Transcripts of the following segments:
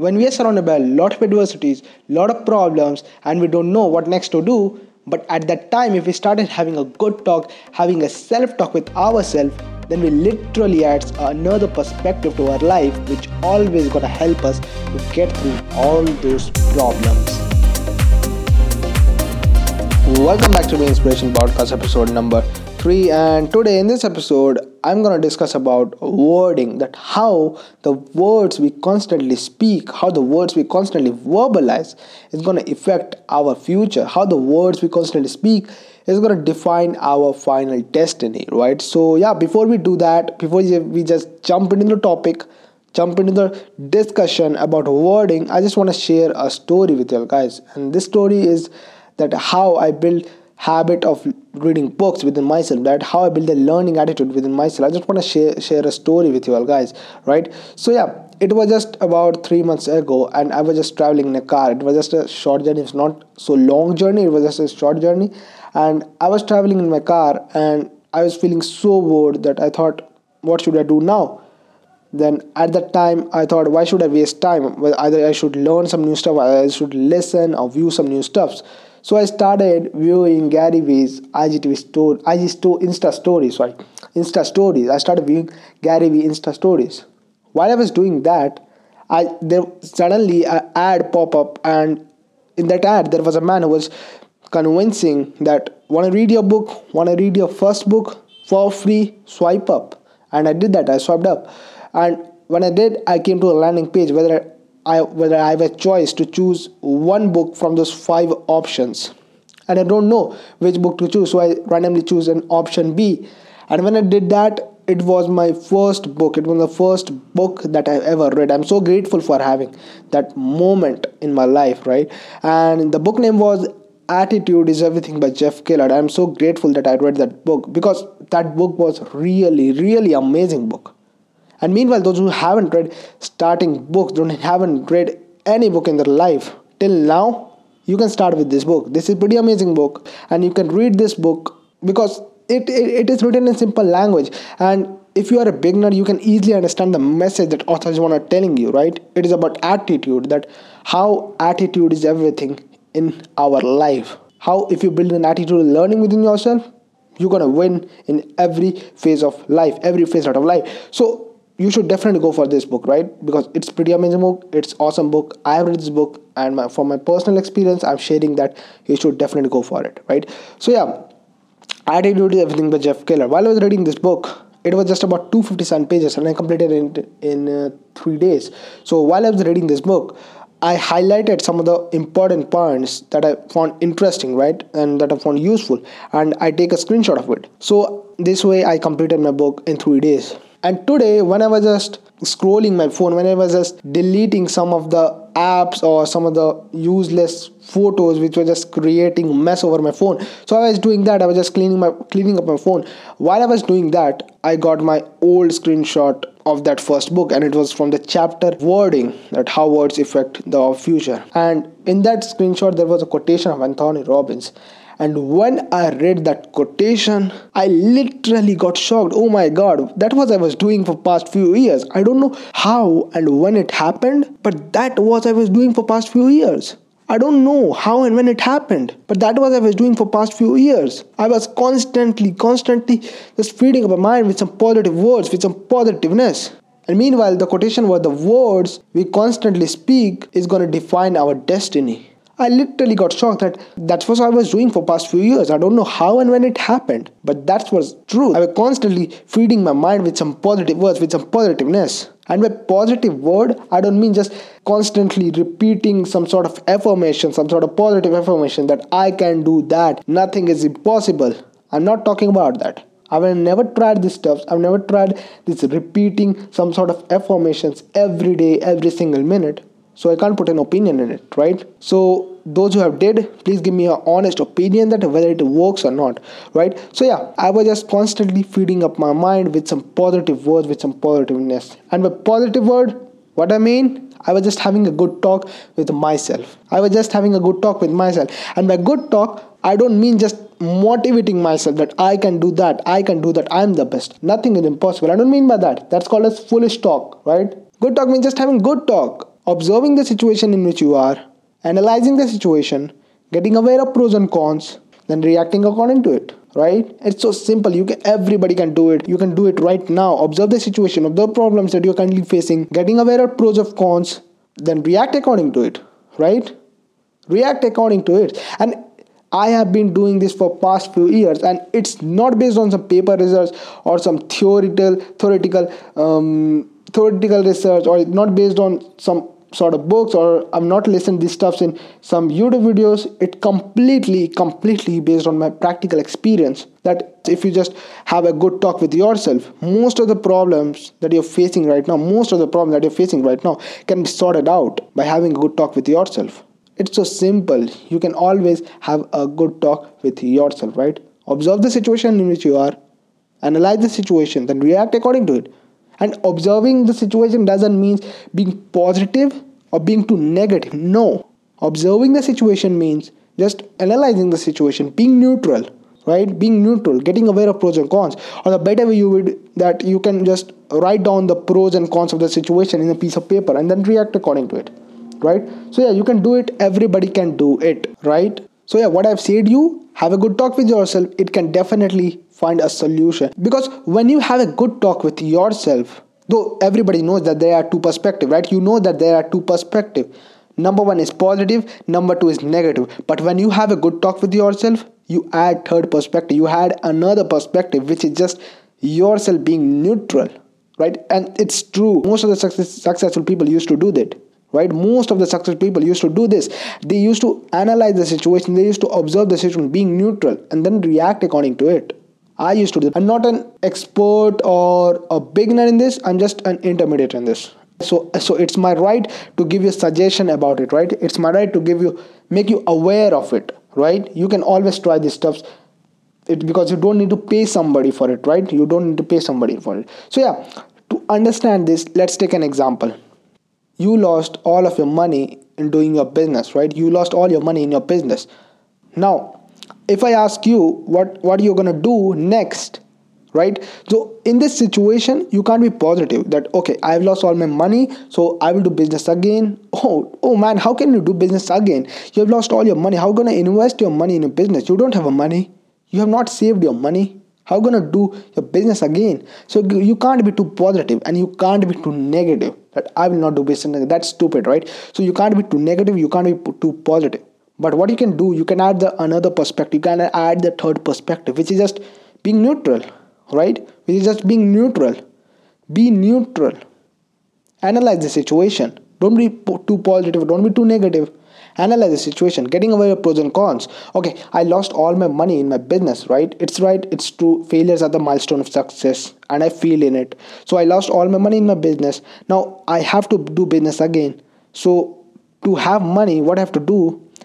when we are surrounded by a lot of adversities, lot of problems, and we don't know what next to do, but at that time, if we started having a good talk, having a self talk with ourselves, then we literally adds another perspective to our life, which always gonna help us to get through all those problems. Welcome back to the Inspiration Podcast episode number 3 and today in this episode I'm going to discuss about wording that how the words we constantly speak how the words we constantly verbalize is going to affect our future. How the words we constantly speak is going to define our final destiny right? So yeah before we do that before we just jump into the topic jump into the discussion about wording I just want to share a story with you guys. And this story is that how I built habit of reading books within myself that how i build a learning attitude within myself. I just want to share share a story with you all guys right? So yeah it was just about three months ago and i was just traveling in a car. It was just a short journey. It's not so long journey. It was just a short journey. And i was traveling in my car and i was feeling so bored that i thought what should i do now? Then at that time i thought why should i waste time? Well either i should learn some new stuff i should listen or view some new stuffs so I started viewing Gary Vee's IGTV story, IG sto- Insta stories, sorry, Insta stories. I started viewing Gary Vee Insta stories. While I was doing that, I there suddenly an ad pop up, and in that ad there was a man who was convincing that want to read your book, want to read your first book for free, swipe up, and I did that. I swiped up, and when I did, I came to a landing page whether I whether I have a choice to choose one book from those five options. And I don't know which book to choose so I randomly choose an option B. And when I did that it was my first book. It was the first book that I ever read. I'm so grateful for having that moment in my life right? And the book name was Attitude is Everything by Jeff Keller I'm so grateful that I read that book because that book was really really amazing book and meanwhile, those who haven't read starting books, don't haven't read any book in their life till now, you can start with this book. This is pretty amazing book, and you can read this book because it, it, it is written in simple language. And if you are a beginner you can easily understand the message that authors want to telling you right? It is about attitude that how attitude is everything in our life. How if you build an attitude of learning within yourself you're gonna win in every phase of life every phase out of life. So you should definitely go for this book right because it's pretty amazing book it's awesome book i have read this book and my, from my personal experience i'm sharing that you should definitely go for it right so yeah attitude everything by jeff keller while i was reading this book it was just about 257 pages and i completed it in, in uh, three days so while i was reading this book I highlighted some of the important points that I found interesting, right, and that I found useful, and I take a screenshot of it. So this way, I completed my book in three days. And today, when I was just scrolling my phone, when I was just deleting some of the apps or some of the useless photos which were just creating mess over my phone. So i was doing that. I was just cleaning my cleaning up my phone. While i was doing that i got my old screenshot of that first book and it was from the chapter wording that how words affect the future. And in that screenshot there was a quotation of anthony robbins and when I read that quotation, I literally got shocked. Oh my god, that was I was doing for past few years. I don't know how and when it happened, but that was I was doing for past few years. I don't know how and when it happened, but that was I was doing for past few years. I was constantly, constantly just feeding up my mind with some positive words, with some positiveness. And meanwhile, the quotation was the words we constantly speak is going to define our destiny. I literally got shocked that that's what I was doing for past few years. I don't know how and when it happened, but that was true. I was constantly feeding my mind with some positive words, with some positiveness. And by positive word, I don't mean just constantly repeating some sort of affirmation, some sort of positive affirmation that I can do that. Nothing is impossible. I'm not talking about that. I've never tried this stuff. I've never tried this repeating some sort of affirmations every day, every single minute so i can't put an opinion in it right? So those who have did please give me an honest opinion that whether it works or not right? So yeah i was just constantly feeding up my mind with some positive words with some positiveness. And by positive word what i mean i was just having a good talk with myself. I was just having a good talk with myself. And by good talk i don't mean just motivating myself that i can do that i can do that i'm the best. Nothing is impossible. I don't mean by that. That's called as foolish talk right? Good talk means just having good talk observing the situation in which you are, analyzing the situation, getting aware of pros and cons, then reacting according to it right? It's so simple. You can everybody can do it. You can do it right now. Observe the situation observe problems that you're currently facing getting aware of pros of cons then react according to it right? React according to it. And i have been doing this for past few years and it's not based on some paper results or some theoretical theoretical um, theoretical research or not based on some sort of books or i'm not listening these stuffs in some youtube videos it completely completely based on my practical experience. That if you just have a good talk with yourself most of the problems that you're facing right now most of the problems that you're facing right now can be sorted out by having a good talk with yourself. It's so simple. You can always have a good talk with yourself right? Observe the situation in which you are analyze the situation then react according to it and observing the situation doesn't mean being positive or being too negative. No. Observing the situation means just analyzing the situation being neutral right? Being neutral getting aware of pros and cons. Or the better way you would that you can just write down the pros and cons of the situation in a piece of paper and then react according to it right? So yeah you can do it. Everybody can do it right so yeah what i've said you have a good talk with yourself. It can definitely find a solution. Because when you have a good talk with yourself though everybody knows that there are two perspectives right? You know that there are two perspectives. Number one is positive number two is negative. But when you have a good talk with yourself you add third perspective. You add another perspective which is just yourself being neutral right? And it's true. Most of the success, successful people used to do that right most of the successful people used to do this they used to analyze the situation they used to observe the situation being neutral and then react according to it I used to do. I'm not an expert or a beginner in this. I'm just an intermediate in this. So so it's my right to give you a suggestion about it, right? It's my right to give you make you aware of it, right? You can always try this stuff. It because you don't need to pay somebody for it, right? You don't need to pay somebody for it. So yeah, to understand this, let's take an example. You lost all of your money in doing your business, right? You lost all your money in your business. Now, if i ask you what what you're going to do next right? So in this situation you can't be positive that okay i've lost all my money so i will do business again. Oh oh man how can you do business again? You have lost all your money. How going to invest your money in a business? You don't have a money. You have not saved your money how you to do your business again? So you can't be too positive and you can't be too negative that i will not do business. That's stupid right? So you can't be too negative you can't be too positive. But what you can do you can add the another perspective. You can add the third perspective which is just being neutral right? Which is just being neutral. Be neutral. Analyze the situation. Don't be too positive. Don't be too negative analyze the situation getting aware of pros and cons. Okay i lost all my money in my business right? It's right it's true. Failures are the milestone of success and i feel in it. So i lost all my money in my business. Now i have to do business again. So to have money what i have to do?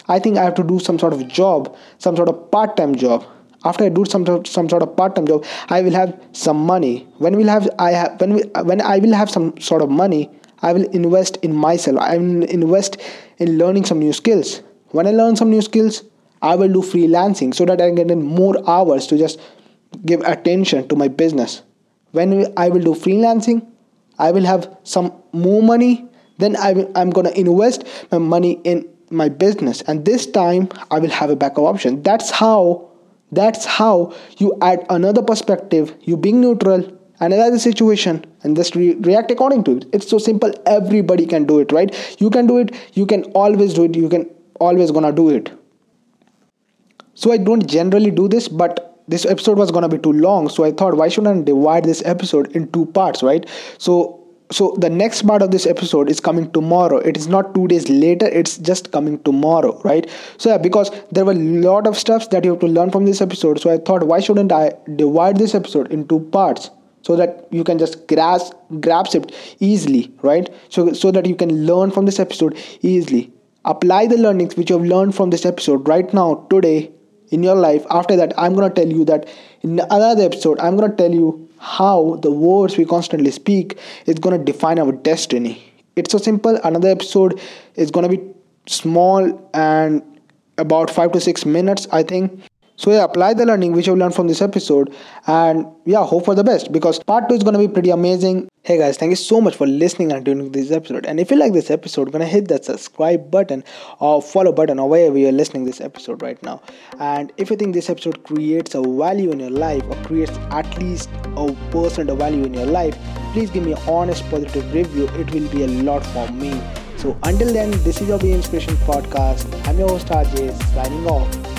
I think I have to do some sort of job, some sort of part-time job. After I do some some sort of part-time job, I will have some money. When we'll have I have when we when I will have some sort of money, I will invest in myself. I will invest in learning some new skills. When I learn some new skills, I will do freelancing so that I can get more hours to just give attention to my business. When I will do freelancing, I will have some more money. Then I will, I'm gonna invest my money in my business and this time i will have a backup option that's how that's how you add another perspective you being neutral analyze the situation and just re- react according to it. It's so simple. Everybody can do it right? You can do it. You can always do it. You can always gonna do it. So i don't generally do this but this episode was gonna be too long. So i thought why shouldn't i divide this episode in two parts right? So so the next part of this episode is coming tomorrow. It is not two days later. It's just coming tomorrow right? So yeah because there were a lot of stuff that you have to learn from this episode. So i thought why shouldn't i divide this episode in two parts so that you can just grasp grasp it easily right so so that you can learn from this episode easily apply the learnings which you have learned from this episode right now today in your life after that i'm going to tell you that in another episode i'm going to tell you how the words we constantly speak is going to define our destiny. It's so simple. Another episode is going to be small and about 5 to 6 minutes, I think. So yeah, apply the learning which you learned from this episode, and yeah, hope for the best because part two is gonna be pretty amazing. Hey guys, thank you so much for listening and tuning this episode. And if you like this episode, gonna hit that subscribe button or follow button or wherever you're listening this episode right now. And if you think this episode creates a value in your life or creates at least a percent of value in your life, please give me an honest positive review. It will be a lot for me. So until then, this is your Be Inspiration podcast. I'm your host RJ signing off.